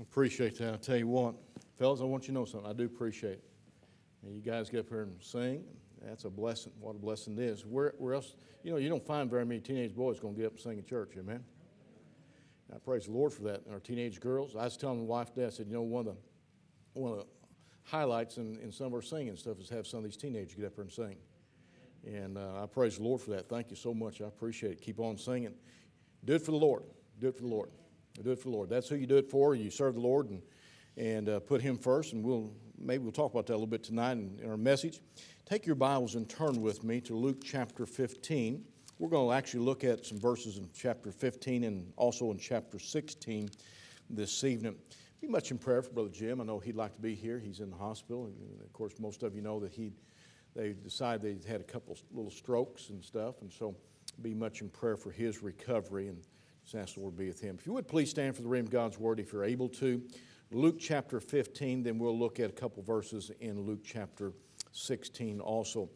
Appreciate that. I tell you what, fellas, I want you to know something. I do appreciate it. And you guys get up here and sing. That's a blessing. What a blessing it is. Where, where else? You know, you don't find very many teenage boys going to get up and sing in church. Amen. I praise the Lord for that. And our teenage girls. I was telling my wife today. I said, you know, one of the one of the highlights in, in some of our singing stuff is have some of these teenagers get up here and sing. And uh, I praise the Lord for that. Thank you so much. I appreciate it. Keep on singing. Do it for the Lord. Do it for the Lord. Do it for the Lord. That's who you do it for. You serve the Lord and, and uh, put Him first. And we'll maybe we'll talk about that a little bit tonight in, in our message. Take your Bibles and turn with me to Luke chapter 15. We're going to actually look at some verses in chapter 15 and also in chapter 16 this evening. Be much in prayer for Brother Jim. I know he'd like to be here. He's in the hospital. And of course, most of you know that he they decided they'd had a couple little strokes and stuff, and so be much in prayer for his recovery and just ask the Lord be with him. If you would please stand for the reading of God's word if you're able to. Luke chapter 15, then we'll look at a couple verses in Luke chapter 16 also.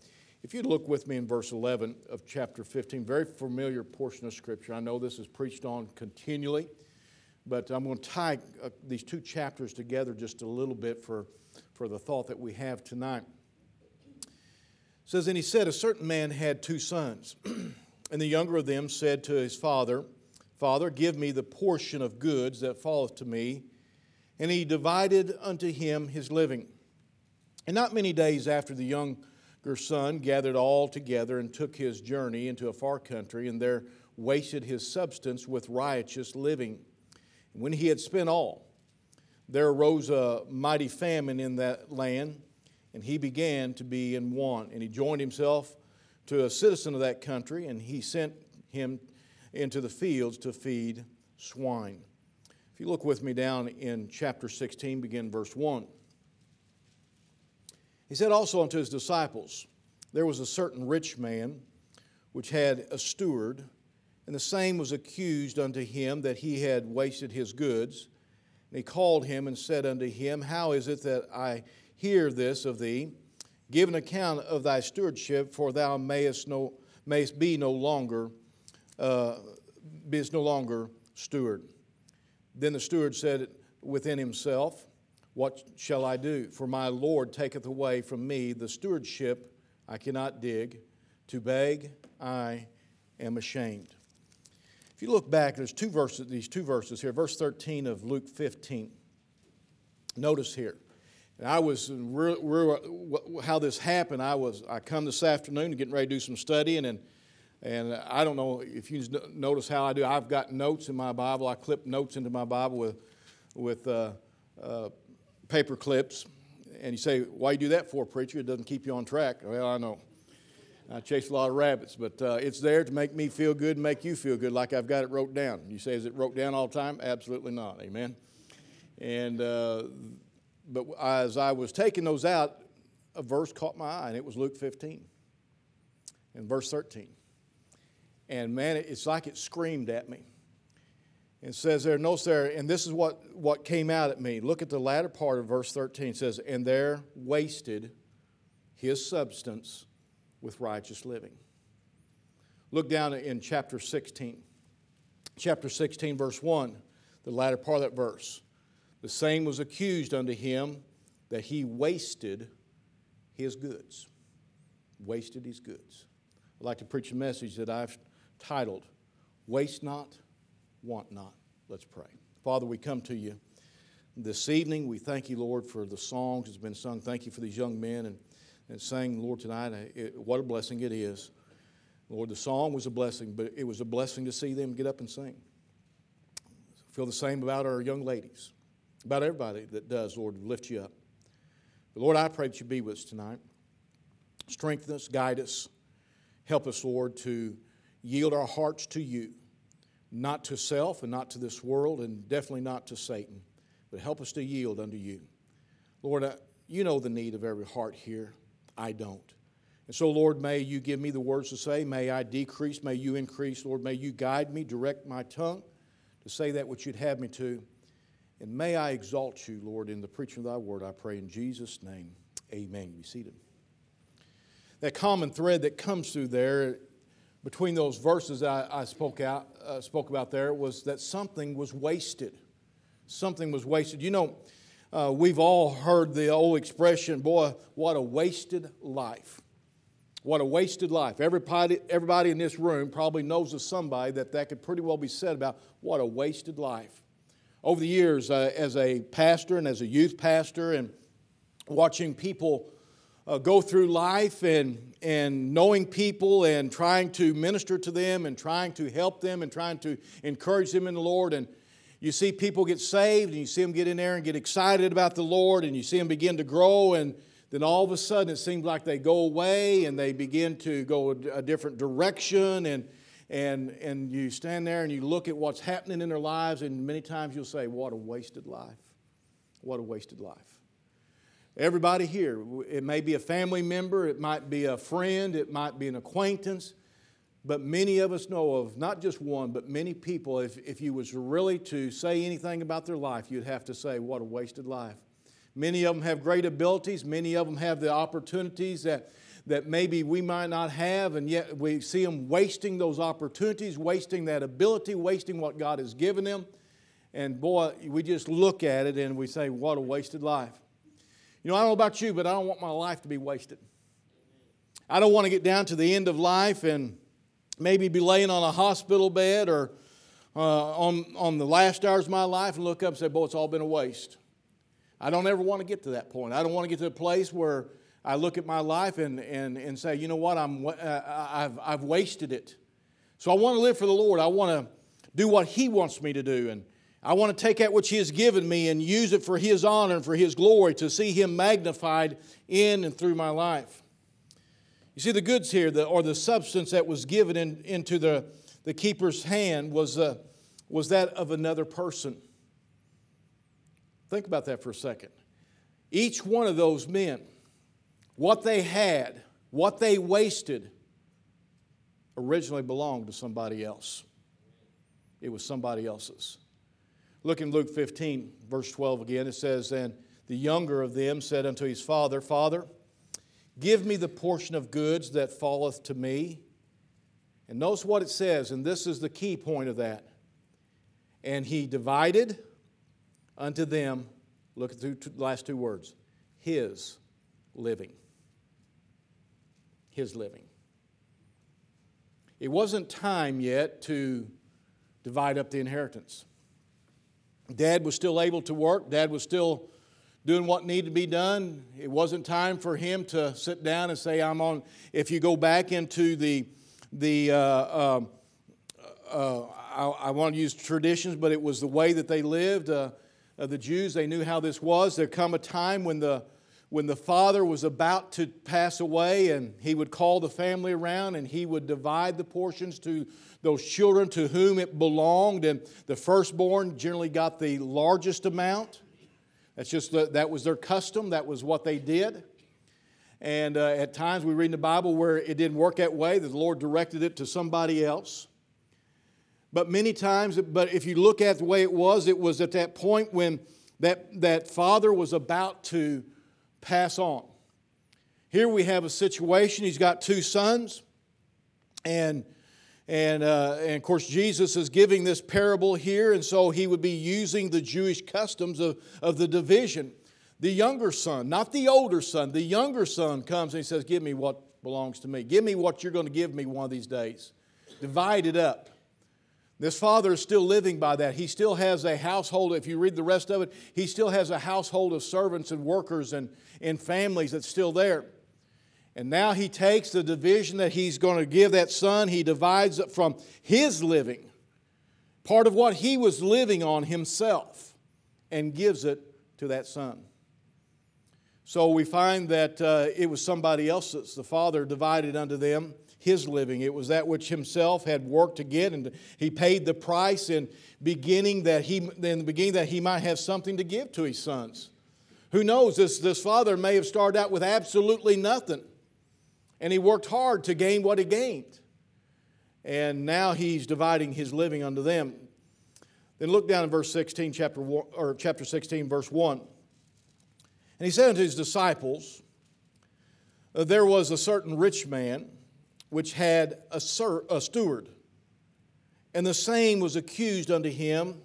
If you'd look with me in verse 11 of chapter 15, very familiar portion of Scripture. I know this is preached on continually, but I'm going to tie uh, these two chapters together just a little bit for, for the thought that we have tonight. It says, And he said, A certain man had two sons, and the younger of them said to his father, Father, give me the portion of goods that falleth to me. And he divided unto him his living. And not many days after the younger son gathered all together and took his journey into a far country, and there wasted his substance with riotous living. When he had spent all, there arose a mighty famine in that land, and he began to be in want. And he joined himself to a citizen of that country, and he sent him into the fields to feed swine. If you look with me down in chapter 16, begin verse 1. He said also unto his disciples, There was a certain rich man which had a steward, and the same was accused unto him that he had wasted his goods. And he called him and said unto him, How is it that I hear this of thee? Give an account of thy stewardship, for thou mayest, no, mayest be no longer uh, is no longer steward. Then the steward said within himself, What shall I do? For my Lord taketh away from me the stewardship I cannot dig. To beg, I am ashamed. If you look back, there's two verses, these two verses here. Verse 13 of Luke 15. Notice here. And I was how this happened. I was I come this afternoon getting ready to do some studying and and I don't know if you notice how I do. I've got notes in my Bible. I clip notes into my Bible with, with uh, uh, paper clips. And you say, why you do that for, preacher? It doesn't keep you on track. Well, I know. I chase a lot of rabbits, but uh, it's there to make me feel good and make you feel good, like I've got it wrote down. You say, is it wrote down all the time? Absolutely not. Amen. And uh, but as I was taking those out, a verse caught my eye, and it was Luke 15 and verse 13. And man, it's like it screamed at me. And says there, no, there, and this is what, what came out at me. Look at the latter part of verse 13. It says, And there wasted his substance with righteous living. Look down in chapter 16. Chapter 16, verse 1, the latter part of that verse. The same was accused unto him that he wasted his goods. Wasted his goods. I'd like to preach a message that I've titled, Waste Not, Want Not. Let's pray. Father, we come to you this evening. We thank you, Lord, for the songs that's been sung. Thank you for these young men and, and sang, Lord, tonight. It, what a blessing it is. Lord, the song was a blessing, but it was a blessing to see them get up and sing. Feel the same about our young ladies, about everybody that does, Lord, lift you up. But Lord, I pray that you be with us tonight. Strengthen us, guide us, help us, Lord, to yield our hearts to you, not to self and not to this world, and definitely not to Satan, but help us to yield unto you. Lord, you know the need of every heart here. I don't. And so, Lord, may you give me the words to say. May I decrease. May you increase. Lord, may you guide me, direct my tongue to say that which you'd have me to. And may I exalt you, Lord, in the preaching of thy word, I pray in Jesus' name. Amen. Be seated. That common thread that comes through there between those verses I, I spoke, out, uh, spoke about there was that something was wasted. something was wasted. You know, uh, we've all heard the old expression, boy, what a wasted life. What a wasted life. Everybody, everybody in this room probably knows of somebody that that could pretty well be said about what a wasted life. Over the years, uh, as a pastor and as a youth pastor, and watching people uh, go through life and, and knowing people and trying to minister to them and trying to help them and trying to encourage them in the Lord. And you see people get saved and you see them get in there and get excited about the Lord and you see them begin to grow and then all of a sudden it seems like they go away and they begin to go a different direction and and and you stand there and you look at what's happening in their lives and many times you'll say what a wasted life what a wasted life everybody here it may be a family member it might be a friend it might be an acquaintance but many of us know of not just one but many people if, if you was really to say anything about their life you'd have to say what a wasted life Many of them have great abilities, many of them have the opportunities that, that maybe we might not have, and yet we see them wasting those opportunities, wasting that ability, wasting what God has given them. And boy, we just look at it and we say, what a wasted life. You know, I don't know about you, but I don't want my life to be wasted. I don't want to get down to the end of life and maybe be laying on a hospital bed or uh, on, on the last hours of my life and look up and say, boy, it's all been a waste. I don't ever want to get to that point. I don't want to get to a place where I look at my life and, and, and say, you know what, I'm, uh, I've, I've wasted it. So I want to live for the Lord. I want to do what He wants me to do. And I want to take that which He has given me and use it for His honor and for His glory to see Him magnified in and through my life. You see, the goods here, the, or the substance that was given in, into the, the keeper's hand, was, uh, was that of another person. Think about that for a second. Each one of those men, what they had, what they wasted, originally belonged to somebody else. It was somebody else's. Look in Luke 15, verse 12 again. It says, And the younger of them said unto his father, Father, give me the portion of goods that falleth to me. And notice what it says, and this is the key point of that. And he divided unto them, look at the last two words, his living. His living. It wasn't time yet to divide up the inheritance. Dad was still able to work, dad was still doing what needed to be done. It wasn't time for him to sit down and say, I'm on. If you go back into the, the uh, uh, uh, I, I, want to use traditions, but it was the way that they lived. Uh, uh, the Jews, they knew how this was. There come a time when the, when the father was about to pass away, and he would call the family around and he would divide the portions to those children to whom it belonged. And the firstborn generally got the largest amount. That's just the, that was their custom, that was what they did. And uh, at times we read in the Bible where it didn't work that way, that the Lord directed it to somebody else. But many times, but if you look at the way it was, it was at that point when that, that father was about to pass on. Here we have a situation, he's got two sons, and, and, uh, and of course, Jesus is giving this parable here, and so he would be using the Jewish customs of, of the division. The younger son, not the older son, the younger son comes and he says, Give me what belongs to me. Give me what you're going to give me one of these days. Divide it up. This father is still living by that. He still has a household. If you read the rest of it, he still has a household of servants and workers and, and families that's still there. And now he takes the division that he's going to give that son, he divides it from his living, part of what he was living on himself, and gives it to that son. So we find that uh, it was somebody else's. The father divided unto them his living. It was that which himself had worked to get, and he paid the price in beginning that he in the beginning that he might have something to give to his sons. Who knows? This, this father may have started out with absolutely nothing, and he worked hard to gain what he gained. And now he's dividing his living unto them. Then look down in verse 16, chapter, or chapter 16, verse 1. And he said unto his disciples, There was a certain rich man which had a, a steward, and the same was accused unto him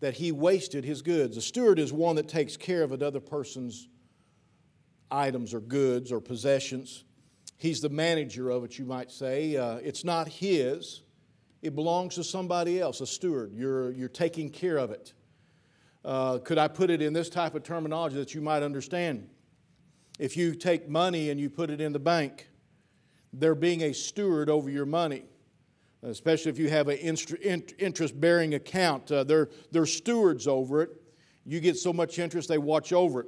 that he wasted his goods. A steward is one that takes care of another person's items or goods or possessions. He's the manager of it, you might say. Uh, it's not his, it belongs to somebody else, a steward. You're, you're taking care of it. Uh, could I put it in this type of terminology that you might understand? If you take money and you put it in the bank, they're being a steward over your money, especially if you have an interest bearing account. Uh, they're, they're stewards over it. You get so much interest, they watch over it.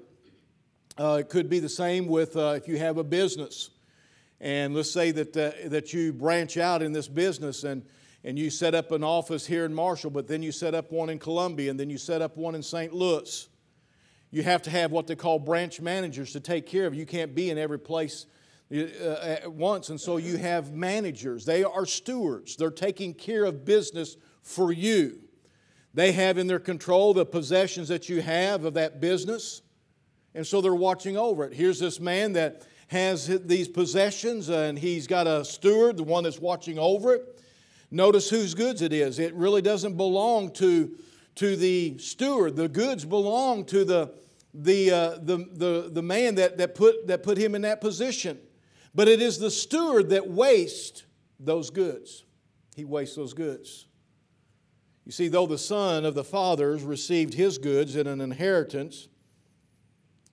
Uh, it could be the same with uh, if you have a business. And let's say that, uh, that you branch out in this business and, and you set up an office here in Marshall, but then you set up one in Columbia, and then you set up one in St. Louis. You have to have what they call branch managers to take care of. You can't be in every place at once. And so you have managers. They are stewards. They're taking care of business for you. They have in their control the possessions that you have of that business. And so they're watching over it. Here's this man that has these possessions and he's got a steward, the one that's watching over it. Notice whose goods it is. It really doesn't belong to, to the steward. The goods belong to the, the, uh, the, the, the man that, that, put, that put him in that position. But it is the steward that wastes those goods. He wastes those goods. You see, though the son of the fathers received his goods in an inheritance,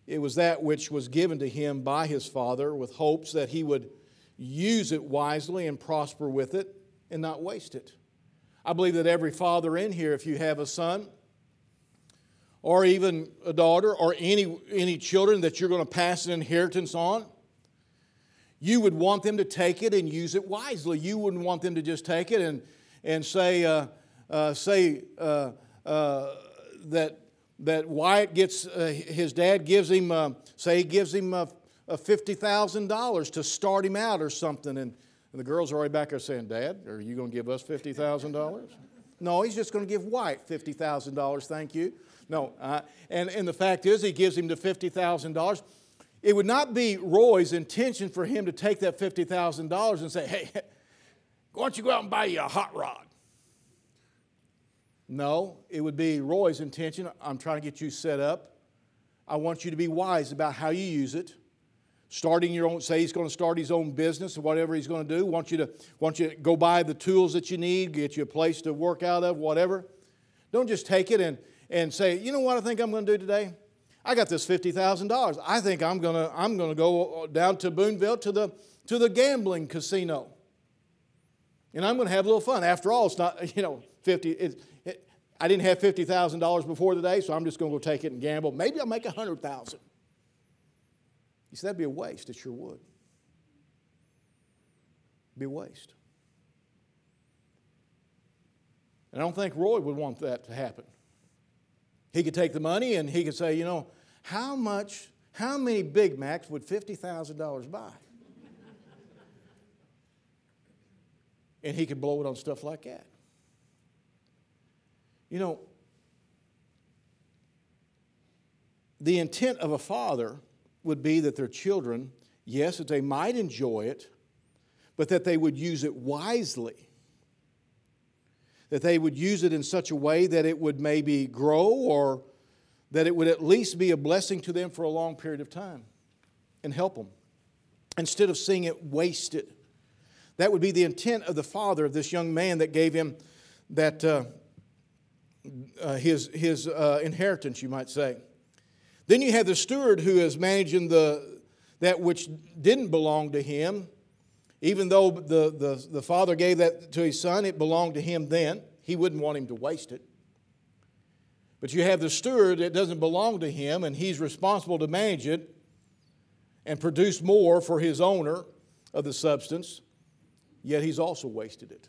it was that which was given to him by his father with hopes that he would use it wisely and prosper with it and not waste it. I believe that every father in here, if you have a son or even a daughter or any, any children that you're going to pass an inheritance on, you would want them to take it and use it wisely. You wouldn't want them to just take it and, and say, uh, uh, say uh, uh that, that Wyatt gets, uh, his dad gives him, uh, say he gives him $50,000 to start him out or something. And, and the girls are already back there saying, Dad, are you going to give us $50,000? no, he's just going to give Wyatt $50,000, thank you. No, and, and the fact is, he gives him the $50,000 it would not be Roy's intention for him to take that $50,000 and say, hey, why don't you go out and buy you a hot rod? No, it would be Roy's intention. I'm trying to get you set up. I want you to be wise about how you use it. Starting your own, say he's going to start his own business or whatever he's going to do. Want you to want you to go buy the tools that you need, get you a place to work out of, whatever. Don't just take it and, and say, you know what I think I'm going to do today? I got this $50,000. I think I'm going to I'm going to go uh, down to Boonville to the, to the gambling casino. And I'm going to have a little fun. After all, it's not, you know, 50, it, it, I didn't have $50,000 before today, so I'm just going to go take it and gamble. Maybe I'll make 100000 You said that'd be a waste. It sure would. Be a waste. And I don't think Roy would want that to happen. He could take the money and he could say, you know, how much, how many Big Macs would $50,000 buy? and he could blow it on stuff like that. You know, the intent of a father would be that their children, yes, that they might enjoy it, but that they would use it wisely. That they would use it in such a way that it would maybe grow or that it would at least be a blessing to them for a long period of time and help them instead of seeing it wasted. That would be the intent of the father of this young man that gave him that uh, uh, his, his uh, inheritance, you might say. Then you have the steward who is managing the, that which didn't belong to him. Even though the, the, the father gave that to his son, it belonged to him then. He wouldn't want him to waste it. But you have the steward that doesn't belong to him, and he's responsible to manage it and produce more for his owner of the substance, yet he's also wasted it.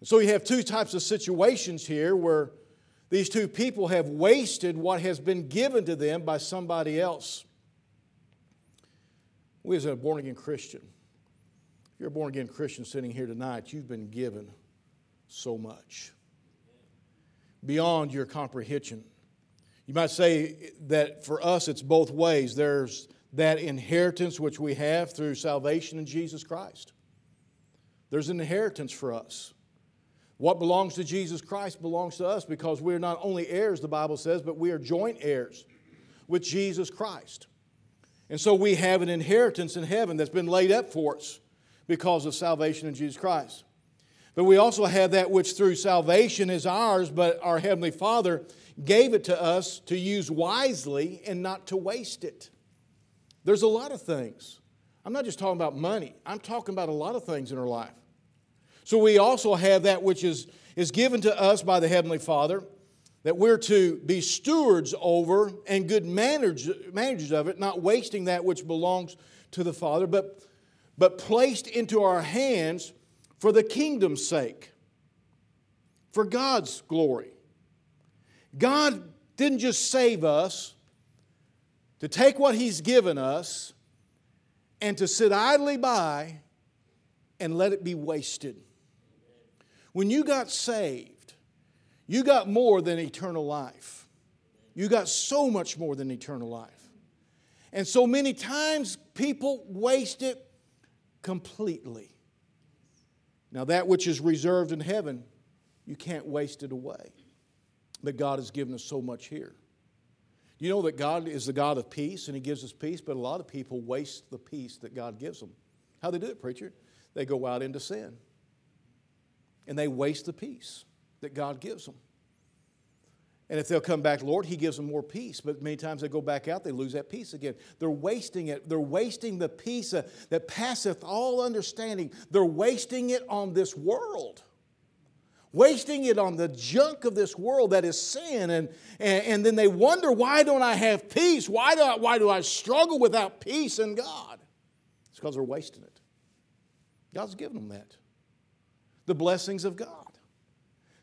And so you have two types of situations here where these two people have wasted what has been given to them by somebody else. We, as a born again Christian, if you're a born again Christian sitting here tonight, you've been given so much beyond your comprehension. You might say that for us it's both ways. There's that inheritance which we have through salvation in Jesus Christ. There's an inheritance for us. What belongs to Jesus Christ belongs to us because we're not only heirs, the Bible says, but we are joint heirs with Jesus Christ. And so we have an inheritance in heaven that's been laid up for us because of salvation in Jesus Christ. But we also have that which through salvation is ours, but our Heavenly Father gave it to us to use wisely and not to waste it. There's a lot of things. I'm not just talking about money, I'm talking about a lot of things in our life. So we also have that which is, is given to us by the Heavenly Father that we're to be stewards over and good managers, of it, not wasting that which belongs to the Father, but, but placed into our hands for the kingdom's sake, for God's glory. God didn't just save us to take what He's given us and to sit idly by and let it be wasted. When you got saved, you got more than eternal life. You got so much more than eternal life. And so many times people waste it completely. Now, that which is reserved in heaven, you can't waste it away. But God has given us so much here. You know that God is the God of peace and He gives us peace, but a lot of people waste the peace that God gives them. How they do it, preacher? They go out into sin and they waste the peace that God gives them. And if they'll come back, Lord, He gives them more peace. But many times they go back out, they lose that peace again. They're wasting it. They're wasting the peace uh, that passeth all understanding. They're wasting it on this world wasting it on the junk of this world that is sin. And, and, and, then they wonder, why don't I have peace? Why do I, why do I struggle without peace in God? It's because they're wasting it. God's given them that. The blessings of God.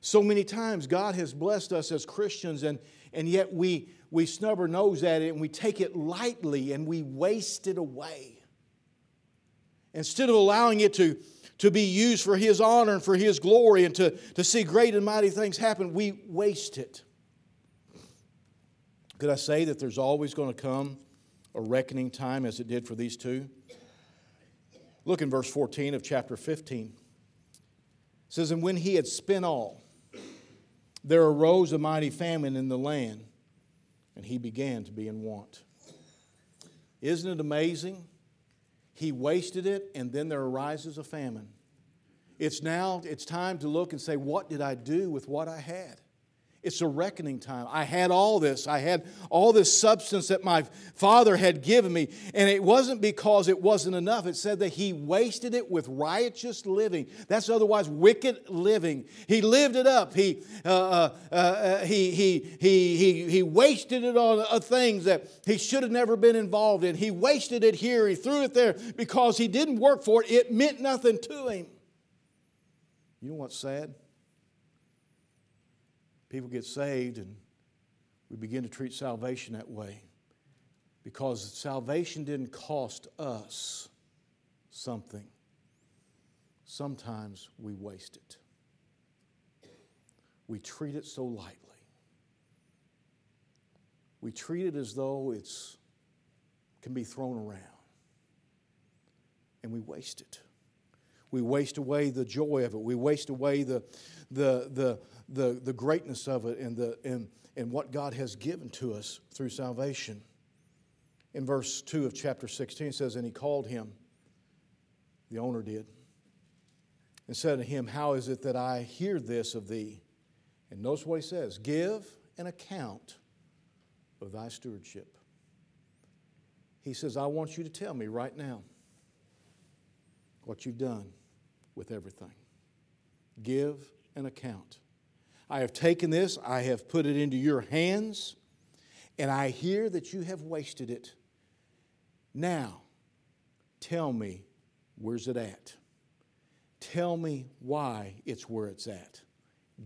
So many times God has blessed us as Christians, and, and yet we, we snub our nose at it and we take it lightly and we waste it away. Instead of allowing it to to be used for His honor and for His glory and to, to see great and mighty things happen, we waste it. Could I say that there's always going to come a reckoning time as it did for these two? Look in verse 14 of chapter 15. It says, And when he had spent all, there arose a mighty famine in the land, and he began to be in want. Isn't it amazing he wasted it, and then there arises a famine. It's now, it's time to look and say, what did I do with what I had? It's a reckoning time. I had all this. I had all this substance that my father had given me. And it wasn't because it wasn't enough. It said that he wasted it with righteous living. That's otherwise wicked living. He lived it up. He, uh, uh, uh, uh he, he, he, he, he wasted it on uh, things that he should have never been involved in. He wasted it here. He threw it there because he didn't work for it. It meant nothing to him. You know what's sad? People get saved and we begin to treat salvation that way because salvation didn't cost us something. Sometimes we waste it. We treat it so lightly. We treat it as though it's can be thrown around. And we waste it. We waste away the joy of it. We waste away the, the, the, the, the greatness of it and, the, and, and what God has given to us through salvation. In verse 2 of chapter 16, it says, And he called him, the owner did, and said to him, How is it that I hear this of thee? And notice what he says Give an account of thy stewardship. He says, I want you to tell me right now what you've done with everything. Give an account. I have taken this, I have put it into your hands, and I hear that you have wasted it. Now, tell me, where's it at? Tell me why it's where it's at.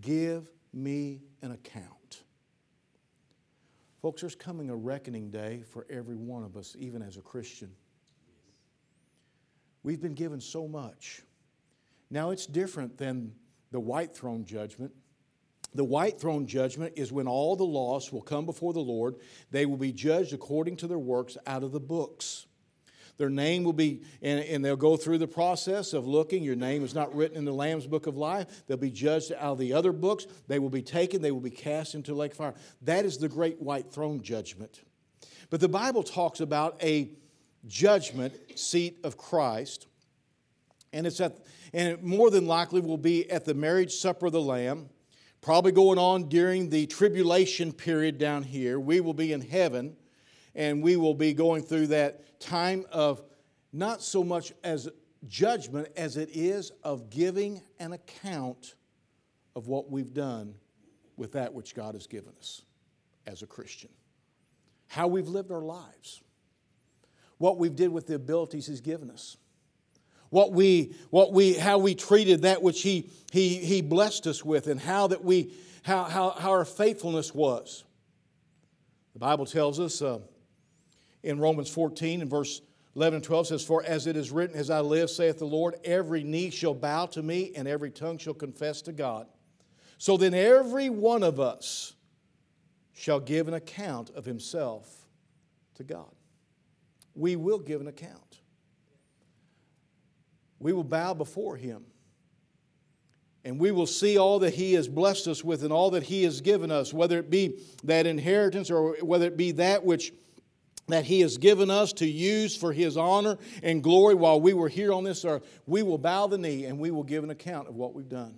Give me an account. Folks, there's coming a reckoning day for every one of us, even as a Christian. We've been given so much. Now, it's different than the white throne judgment. The white throne judgment is when all the lost will come before the Lord. They will be judged according to their works out of the books. Their name will be, and, and they'll go through the process of looking. Your name is not written in the Lamb's book of life. They'll be judged out of the other books. They will be taken, they will be cast into lake fire. That is the great white throne judgment. But the Bible talks about a judgment seat of Christ, and it's at, and it more than likely will be at the marriage supper of the Lamb, probably going on during the tribulation period down here. We will be in heaven, and we will be going through that time of not so much as judgment as it is of giving an account of what we've done with that which God has given us as a Christian. How we've lived our lives. What we've did with the abilities He's given us. What we, what we, how we treated that which he, he, he blessed us with and how that we, how, how, how our faithfulness was. The Bible tells us uh, in Romans 14 and verse 11 and 12 says, For as it is written, As I live, saith the Lord, every knee shall bow to me, and every tongue shall confess to God. So then every one of us shall give an account of himself to God. We will give an account. We will bow before him. And we will see all that He has blessed us with and all that He has given us, whether it be that inheritance or whether it be that which that He has given us to use for His honor and glory while we were here on this earth, we will bow the knee and we will give an account of what we've done.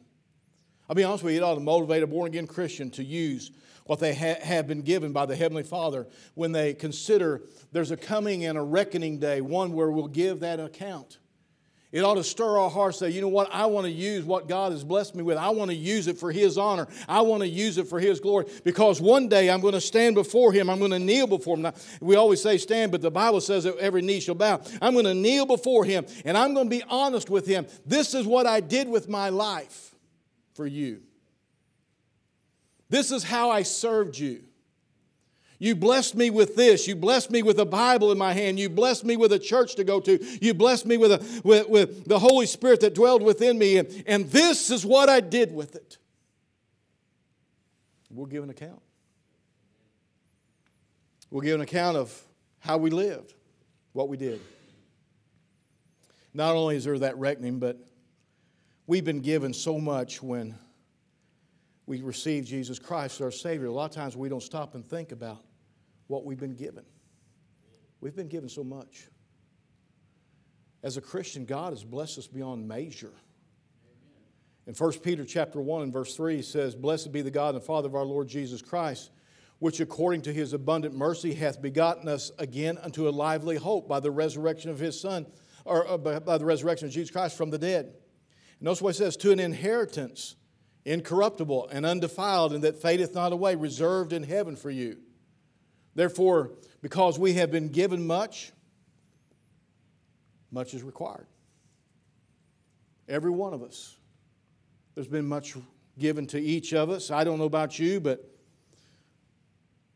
I'll be honest with you, it ought to motivate a born again Christian to use what they ha- have been given by the Heavenly Father when they consider there's a coming and a reckoning day, one where we'll give that account. It ought to stir our hearts, say, you know what, I want to use what God has blessed me with. I want to use it for His honor. I want to use it for His glory because one day I'm going to stand before Him. I'm going to kneel before Him. Now, we always say stand, but the Bible says that every knee shall bow. I'm going to kneel before Him and I'm going to be honest with Him. This is what I did with my life for you. This is how I served you. You blessed me with this. You blessed me with a Bible in my hand. You blessed me with a church to go to. You blessed me with, a, with, with the Holy Spirit that dwelled within me. And, and this is what I did with it. We'll give an account. We'll give an account of how we lived, what we did. Not only is there that reckoning, but we've been given so much when we receive Jesus Christ as our Savior. A lot of times we don't stop and think about what we've been given. We've been given so much. As a Christian, God has blessed us beyond measure. In 1 Peter chapter 1 and verse 3 he says, Blessed be the God and Father of our Lord Jesus Christ, which according to his abundant mercy hath begotten us again unto a lively hope by the resurrection of his Son, or uh, by the resurrection of Jesus Christ from the dead. And notice what it says, to an inheritance incorruptible and undefiled, and that fadeth not away, reserved in heaven for you Therefore, because we have been given much, much is required. Every one of us. There's been much given to each of us. I don't know about you, but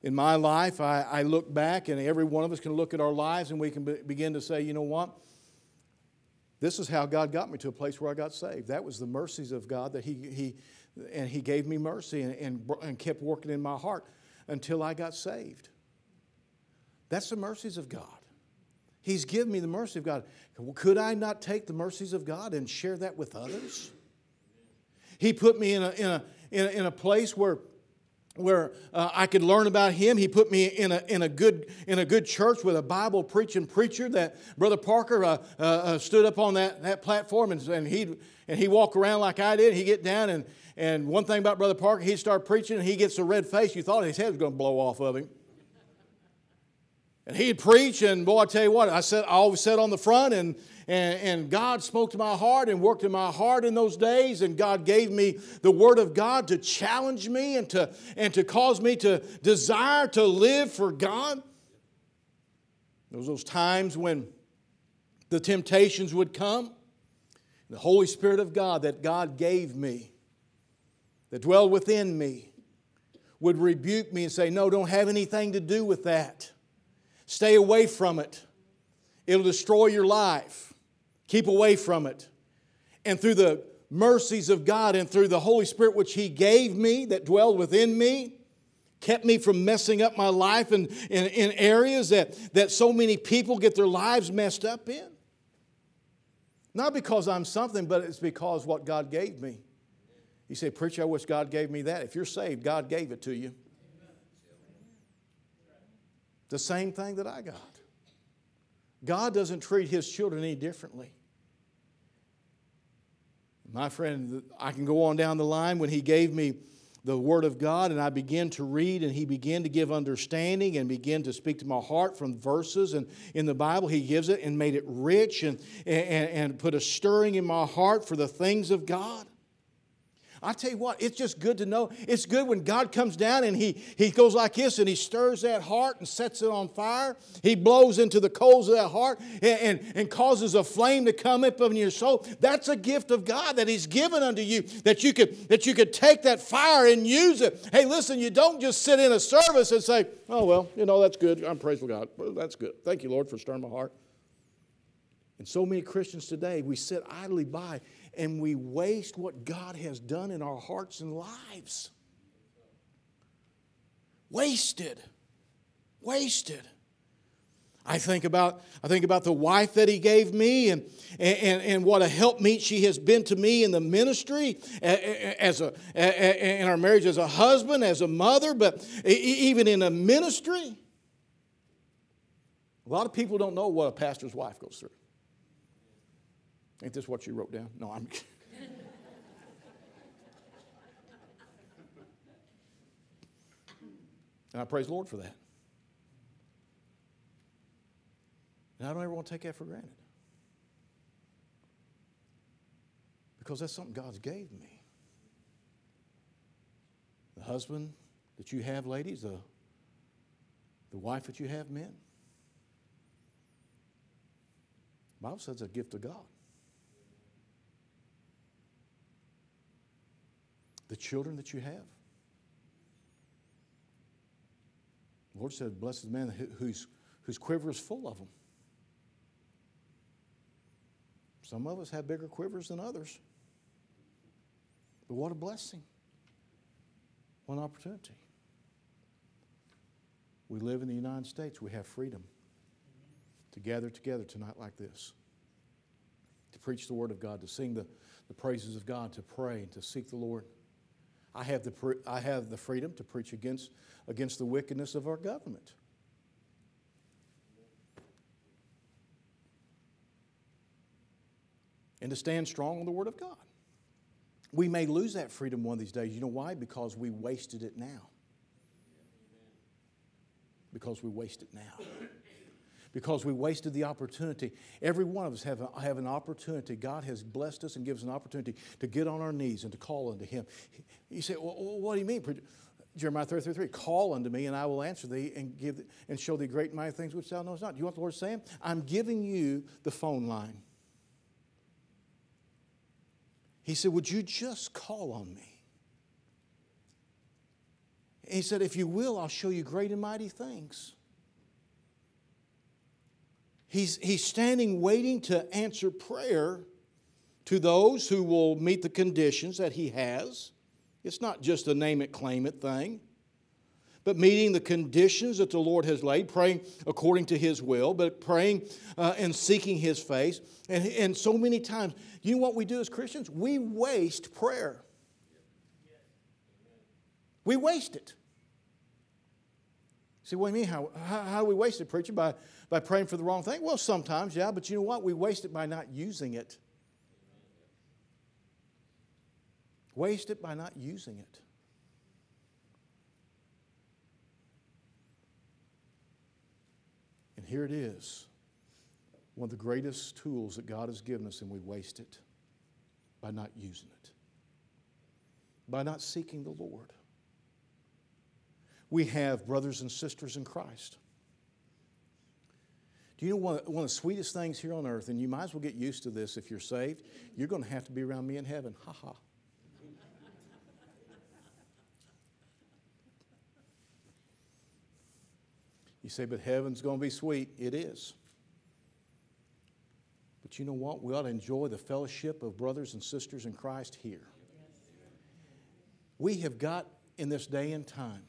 in my life, I, I look back, and every one of us can look at our lives and we can be, begin to say, you know what? This is how God got me to a place where I got saved. That was the mercies of God that He, he and He gave me mercy and, and, and kept working in my heart until I got saved. That's the mercies of God. He's given me the mercy of God. Could I not take the mercies of God and share that with others? He put me in a, in a, in a, in a place where where uh, I could learn about him. He put me in a, in a, good, in a good church with a Bible preaching preacher that Brother Parker uh, uh, uh stood up on that, that platform and, and, he'd, and he walk around like I did. He'd get down and, and one thing about Brother Parker, he'd start preaching and he gets a red face. You thought his head was going to blow off of him. And he'd preach, and boy, I tell you what, I said I always sat on the front, and, and, and God spoke to my heart and worked in my heart in those days, and God gave me the word of God to challenge me and to, and to cause me to desire to live for God. There was those times when the temptations would come. The Holy Spirit of God that God gave me, that dwelled within me, would rebuke me and say, No, don't have anything to do with that. Stay away from it. It'll destroy your life. Keep away from it. And through the mercies of God and through the Holy Spirit which He gave me that dwelled within me, kept me from messing up my life in, in, in areas that, that so many people get their lives messed up in. Not because I'm something, but it's because what God gave me. You say, Preacher, I wish God gave me that. If you're saved, God gave it to you. The same thing that I got. God doesn't treat His children any differently. My friend, I can go on down the line when He gave me the Word of God and I began to read and He began to give understanding and began to speak to my heart from verses and in the Bible He gives it and made it rich and, and, and put a stirring in my heart for the things of God. I tell you what, it's just good to know. It's good when God comes down and he, he goes like this and he stirs that heart and sets it on fire. He blows into the coals of that heart and, and, and causes a flame to come up in your soul. That's a gift of God that He's given unto you that you could that you could take that fire and use it. Hey, listen, you don't just sit in a service and say, "Oh well, you know that's good. I'm praiseful God. That's good. Thank you, Lord, for stirring my heart." And so many Christians today, we sit idly by and we waste what God has done in our hearts and lives. Wasted. Wasted. I think about I think about the wife that he gave me and, and, and what a helpmeet she has been to me in the ministry as a in our marriage as a husband, as a mother, but even in a ministry. A lot of people don't know what a pastor's wife goes through. Ain't this what you wrote down? No, I'm. and I praise Lord for that. And I don't ever want to take that for granted. Because that's something God's gave me. The husband that you have, ladies, the, the wife that you have, men. The Bible says it's a gift of God. The children that you have. The Lord said, Blessed is the man whose, whose quiver is full of them. Some of us have bigger quivers than others. But what a blessing. What an opportunity. We live in the United States. We have freedom to gather together tonight like this, to preach the Word of God, to sing the, the praises of God, to pray, and to seek the Lord. I have the, I have the freedom to preach against, against the wickedness of our government. And to stand strong on the Word of God. We may lose that freedom one of these days. You know why? Because we wasted it now. Because we waste it now because we wasted the opportunity. Every one of us have, a, have an opportunity. God has blessed us and gives us an opportunity to get on our knees and to call unto Him. You say, well, what do you mean? Jeremiah 33, 3, call unto me and I will answer thee and give and show thee great and mighty things which thou knowest not. Do you want the Lord saying? I'm giving you the phone line. He said, Would you just call on me? he said, If you will, I'll show you great and mighty things. He's, he's standing waiting to answer prayer to those who will meet the conditions that he has. It's not just a name it, claim it thing, but meeting the conditions that the Lord has laid, praying according to his will, but praying uh, and seeking his face. And, and so many times, you know what we do as Christians? We waste prayer. We waste it. See, what do you mean? How, how, how do we waste it, preacher? By by praying for the wrong thing? Well, sometimes, yeah, but you know what? We waste it by not using it. Waste it by not using it. And here it is one of the greatest tools that God has given us, and we waste it by not using it, by not seeking the Lord. We have brothers and sisters in Christ do you know one, one of the sweetest things here on earth, and you might as well get used to this if you're saved? You're going to have to be around me in heaven. Ha ha. You say, but heaven's going to be sweet. It is. But you know what? We ought to enjoy the fellowship of brothers and sisters in Christ here. We have got in this day and time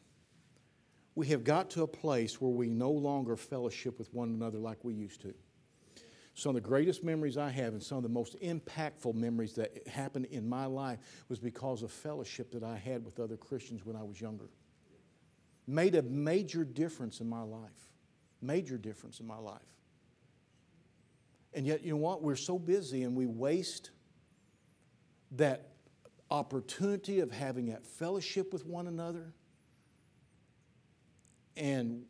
we have got to a place where we no longer fellowship with one another like we used to. Some of the greatest memories I have and some of the most impactful memories that happened in my life was because of fellowship that I had with other Christians when I was younger. Made a major difference in my life. Major difference in my life. And yet, you know what? We're so busy and we waste that opportunity of having that fellowship with one another. And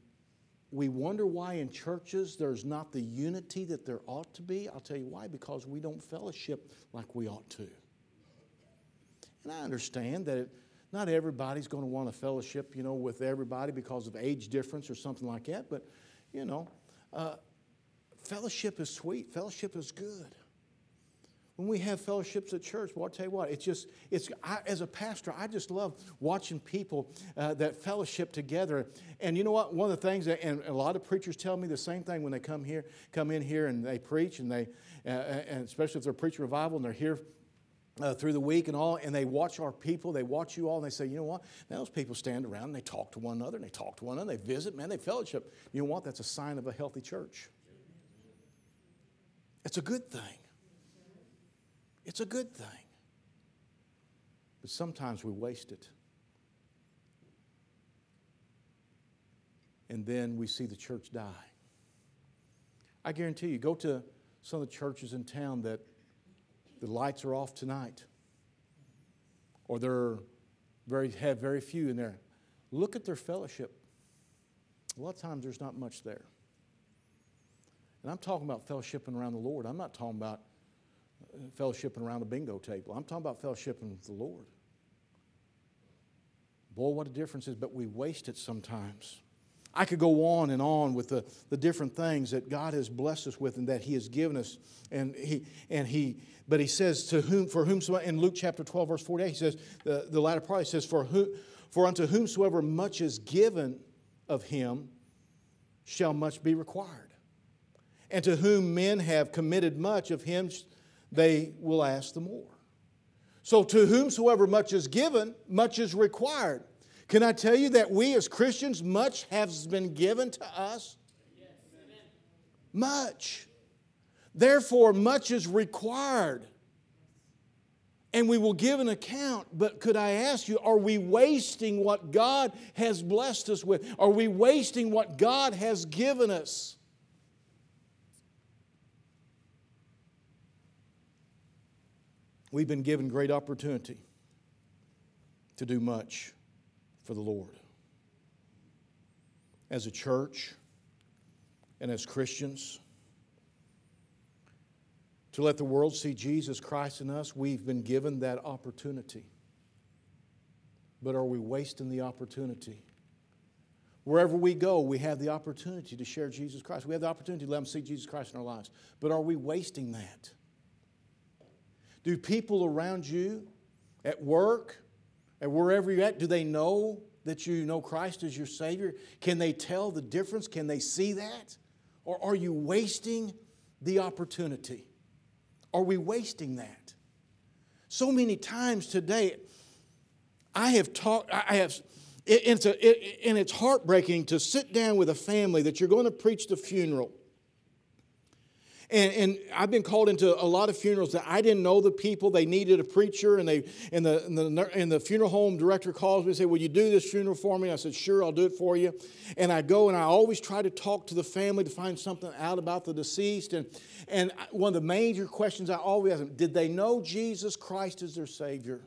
we wonder why in churches there's not the unity that there ought to be. I'll tell you why because we don't fellowship like we ought to. And I understand that not everybody's going to want to fellowship, you know, with everybody because of age difference or something like that, but, you know, uh, fellowship is sweet, fellowship is good when we have fellowships at church, well, I'll tell you what, it's just, it's, I, as a pastor, I just love watching people uh, that fellowship together. And you know what? One of the things, that, and a lot of preachers tell me the same thing when they come here, come in here and they preach, and they, uh, and especially if they're preaching revival and they're here uh, through the week and all, and they watch our people, they watch you all, and they say, you know what? Now those people stand around and they talk to one another, and they talk to one another, they visit, man, they fellowship. You know what? That's a sign of a healthy church. It's a good thing. It's a good thing. But sometimes we waste it. And then we see the church die. I guarantee you, go to some of the churches in town that the lights are off tonight, or they're very, have very few in there. Look at their fellowship. A lot of times there's not much there. And I'm talking about fellowshipping around the Lord. I'm not talking about fellowshipping around a bingo table. I'm talking about fellowshipping with the Lord. Boy, what a difference is, but we waste it sometimes. I could go on and on with the, the different things that God has blessed us with and that He has given us. And He, and he but He says, to whom, for whomsoever, in Luke chapter 12, verse 48, He says, the, the latter part, He says, for, who, for unto whomsoever much is given of Him shall much be required. And to whom men have committed much of Him they will ask the more. So, to whomsoever much is given, much is required. Can I tell you that we as Christians, much has been given to us? Much. Therefore, much is required. And we will give an account. But could I ask you, are we wasting what God has blessed us with? Are we wasting what God has given us? We've been given great opportunity to do much for the Lord. As a church and as Christians, to let the world see Jesus Christ in us, we've been given that opportunity. But are we wasting the opportunity? Wherever we go, we have the opportunity to share Jesus Christ. We have the opportunity to let them see Jesus Christ in our lives. But are we wasting that? Do people around you at work, at wherever you're at, do they know that you know Christ as your Savior? Can they tell the difference? Can they see that? Or are you wasting the opportunity? Are we wasting that? So many times today, I have talked, I have, it's a, it, and it's heartbreaking to sit down with a family that you're going to preach the funeral and, and, I've been called into a lot of funerals that I didn't know the people. They needed a preacher, and, they, and, the, and, the, and the funeral home director calls me and says, Will you do this funeral for me? I said, Sure, I'll do it for you. And I go and I always try to talk to the family to find something out about the deceased. And, and one of the major questions I always ask them did they know Jesus Christ as their Savior?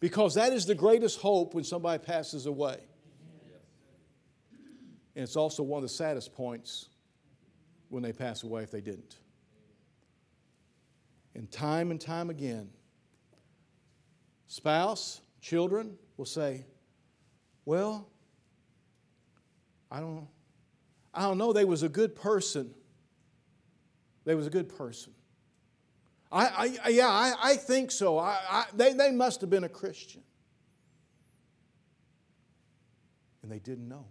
Because that is the greatest hope when somebody passes away. And it's also one of the saddest points when they pass away if they didn't. And time and time again, spouse, children will say, Well, I don't, I don't know, they was a good person. They was a good person. I, I yeah, I, I think so. I, I, they, they must have been a Christian. And they didn't know.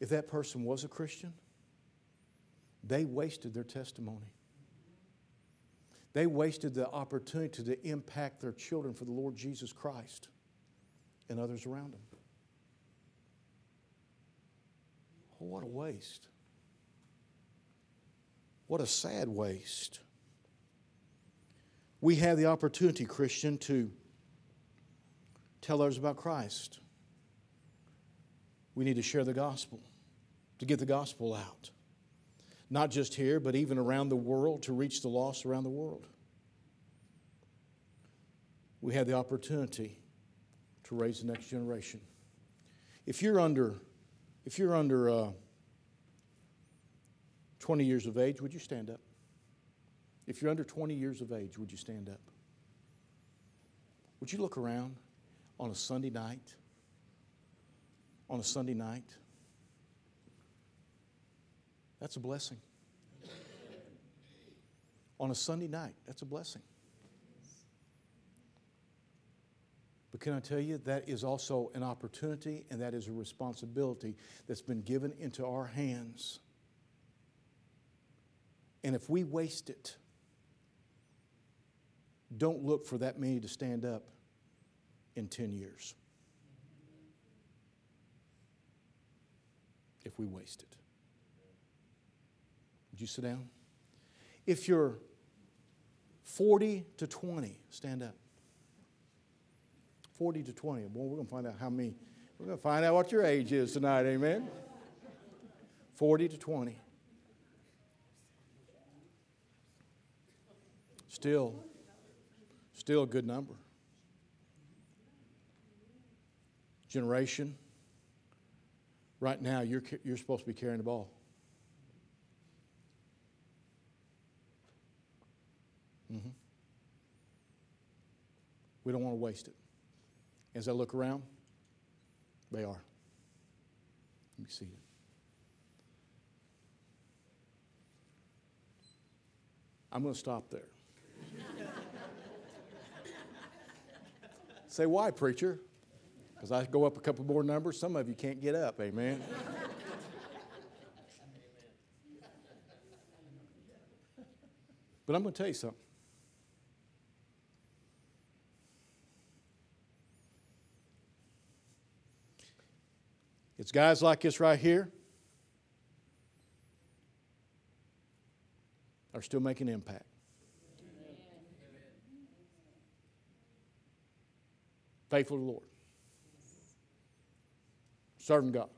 If that person was a Christian, they wasted their testimony. They wasted the opportunity to impact their children for the Lord Jesus Christ. and others around them. What a waste. What a sad waste. We have the opportunity, Christian, to tell others about Christ. We need to share the gospel, to get the gospel out. Not just here, but even around the world, to reach the lost around the world. We have the opportunity to raise the next generation. If you're under, if you're under uh, 20 years of age, would you stand up? If you're under 20 years of age, would you stand up? Would you look around on a Sunday night? On a Sunday night? That's a blessing. On a Sunday night, that's a blessing. But can I tell you, that is also an opportunity and that is a responsibility that's been given into our hands. And if we waste it, don't look for that many to stand up in 10 years. If we waste it. Would you sit down? If you're 40 to 20, stand up. 40 to 20. Well, we're going to find out how many. We're going to find out what your age is tonight, amen? 40 to 20. Still, still a good number. Generation, right now, you're, you're supposed to be carrying the ball. We don't want to waste it. As I look around, they are. Let me see. I'm going to stop there. Say, why, preacher? Because I go up a couple more numbers. Some of you can't get up, amen. but I'm going to tell you something. It's guys like this right here are still making impact. Faithful to the Lord. Serving God.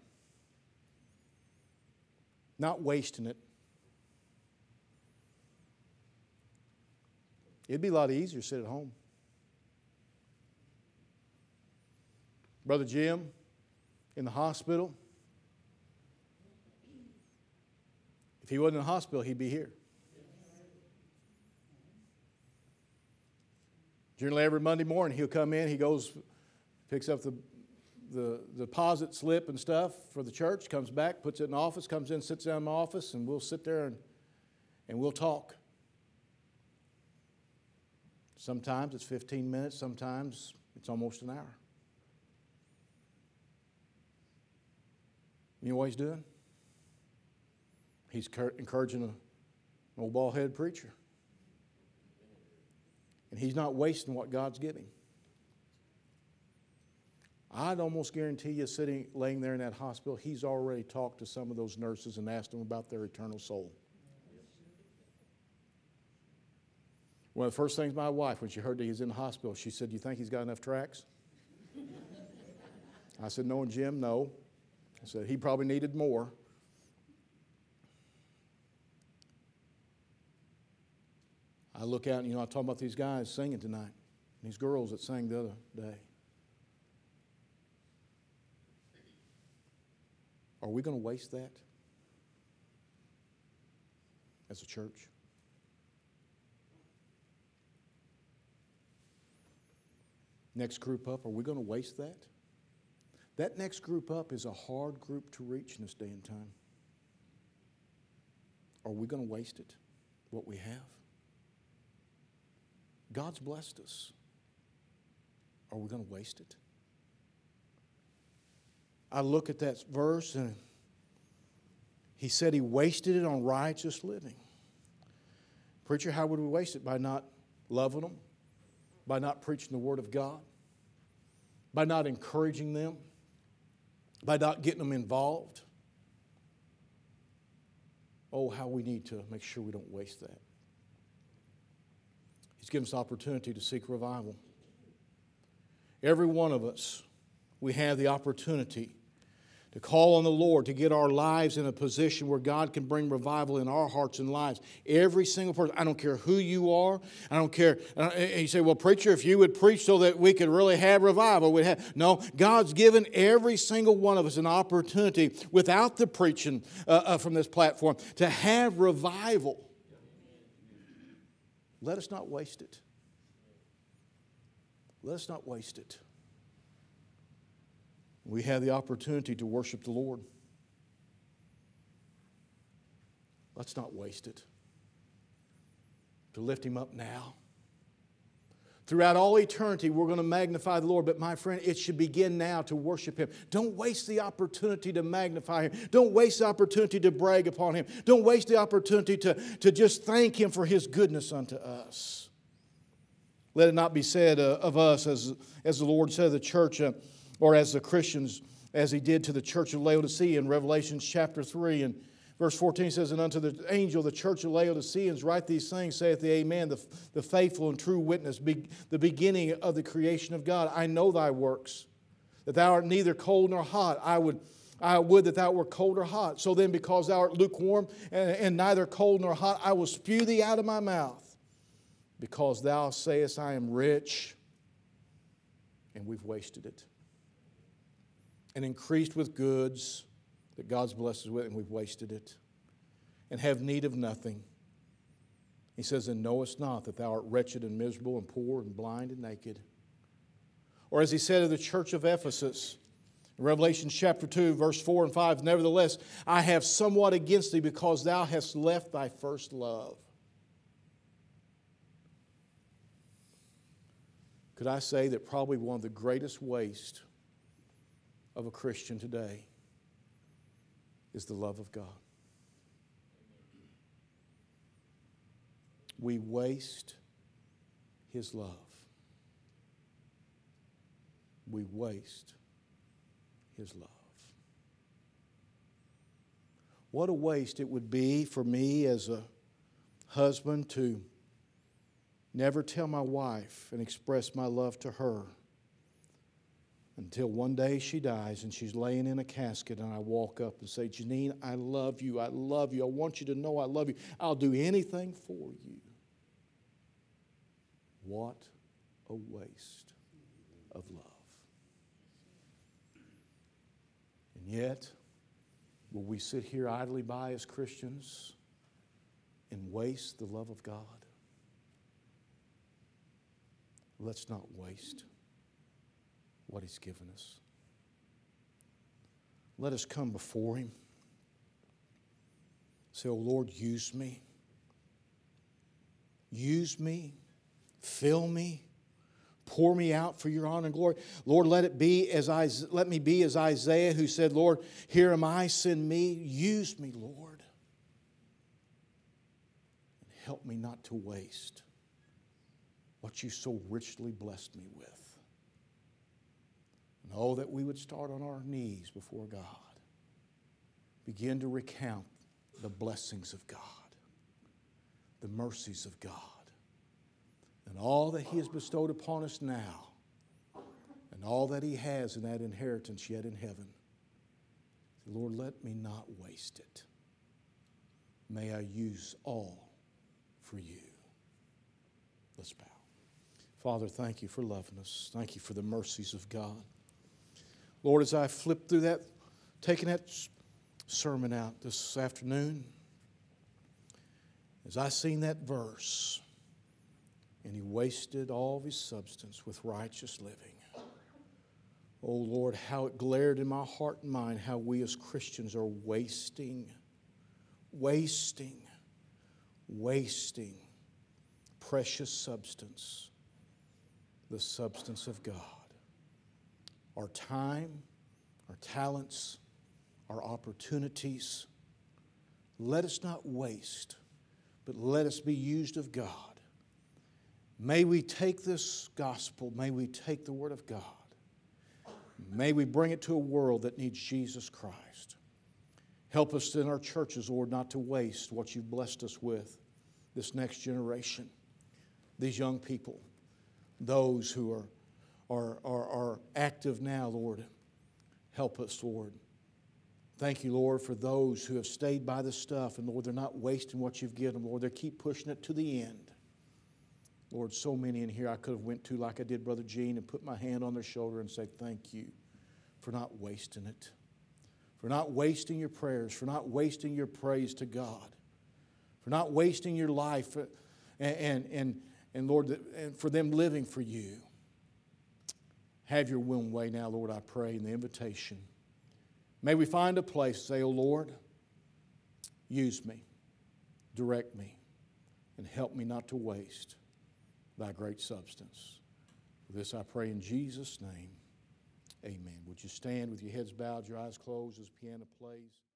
Not wasting it. It'd be a lot easier to sit at home. Brother Jim, in the hospital. If he wasn't in the hospital, he'd be here. Generally, every Monday morning, he'll come in, he goes, picks up the, the, deposit slip and stuff for the church, comes back, puts it in office, comes in, sits down in my office, and we'll sit there and, and we'll talk. Sometimes it's 15 minutes, sometimes it's almost an hour. You know what he's doing? He's encouraging an old bald headed preacher. And he's not wasting what God's giving. I'd almost guarantee you, sitting, laying there in that hospital, he's already talked to some of those nurses and asked them about their eternal soul. One of the first things my wife, when she heard that he was in the hospital, she said, Do you think he's got enough tracts? I said, No, Jim, no. I said he probably needed more. I look out and, you know, I talk about these guys singing tonight, these girls that sang the other day. Are we going to waste that as a church? Next group up, are we going to waste that? That next group up is a hard group to reach in this day and time. Are we going to waste it, what we have? God's blessed us. Are we going to waste it? I look at that verse and he said he wasted it on righteous living. Preacher, how would we waste it? By not loving them, by not preaching the Word of God, by not encouraging them, by not getting them involved. Oh, how we need to make sure we don't waste that. He's given us the opportunity to seek revival. Every one of us, we have the opportunity to call on the Lord to get our lives in a position where God can bring revival in our hearts and lives. Every single person, I don't care who you are, I don't care. And you say, well, preacher, if you would preach so that we could really have revival, we'd have. No, God's given every single one of us an opportunity without the preaching uh, uh, from this platform to have revival. Let us not waste it. Let us not waste it we have the opportunity to worship the Lord. Let's not waste it. To lift Him up now. Throughout all eternity, we're going to magnify the Lord, but my friend, it should begin now to worship Him. Don't waste the opportunity to magnify Him. Don't waste the opportunity to brag upon Him. Don't waste the opportunity to, to just thank Him for His goodness unto us. Let it not be said uh, of us, as, as the Lord said of the church. Uh, or as the Christians, as he did to the church of Laodicea in Revelation chapter 3 and verse 14 says, And unto the angel, the church of Laodiceans, write these things, saith the Amen, the, the faithful and true witness, be, the beginning of the creation of God. I know thy works, that thou art neither cold nor hot. I would. I would that thou wert cold or hot. So then, because thou art lukewarm and, and neither cold nor hot, I will spew thee out of my mouth. Because thou sayest, I am rich, and we've wasted it and increased with goods that God's blessed us with, and we've wasted it, and have need of nothing. He says, And knowest not that thou art wretched and miserable and poor and blind and naked. Or as he said of the church of Ephesus, in Revelation chapter 2, verse 4 and 5, Nevertheless, I have somewhat against thee because thou hast left thy first love. Could I say that probably one of the greatest waste of a Christian today is the love of God. We waste His love. We waste His love. What a waste it would be for me as a husband to never tell my wife and express my love to her until one day she dies and she's laying in a casket and I walk up and say, Janine, I love you. I love you. I want you to know I love you. I'll do anything for you. What a waste of love. And yet, will we sit here idly by as Christians and waste the love of God? Let's not waste what He's given us. Let us come before Him. Say, Oh Lord, use me. Use me. Fill me. Pour me out for your honor and glory. Lord, let it be as I let me be as Isaiah who said, Lord, here am I, send me. Use me, Lord. Help me not to waste what you so richly blessed me with. Oh, that we would start on our knees before God, begin to recount the blessings of God, the mercies of God, and all that He has bestowed upon us now, and all that He has in that inheritance yet in heaven. Lord, let me not waste it. May I use all for you. Let's bow. Father, thank you for loving us. Thank you for the mercies of God. Lord, as I flip through that, taking that sermon out this afternoon, as I seen that verse, and he wasted all of his substance with righteous living. Oh Lord, how it glared in my heart and mind how we as Christians are wasting, wasting, wasting precious substance, the substance of God our time, our talents, our opportunities. Let us not waste, but let us be used of God. May we take this gospel, may we take the Word of God, May we bring it to a world that needs Jesus Christ. Help us in our churches, Lord, not to waste what you've blessed us with, this next generation, these young people, those who are, are, are, are active now, Lord. Help us, Lord. Thank you, Lord, for those who have stayed by the stuff. And Lord, they're not wasting what you've given them, Lord. They keep pushing it to the end. Lord, so many in here I could have went to like I did Brother Gene and put my hand on their shoulder and say, thank you for not wasting it, for not wasting your prayers, for not wasting your praise to God, for not wasting your life, and, and, and, and Lord, and for them living for you. Have your will way now, Lord, I pray in the invitation. May we find a place, say, Oh Lord, use me, direct me, and help me not to waste thy great substance. For this I pray in Jesus' name. Amen. Would you stand with your heads bowed, your eyes closed as piano plays?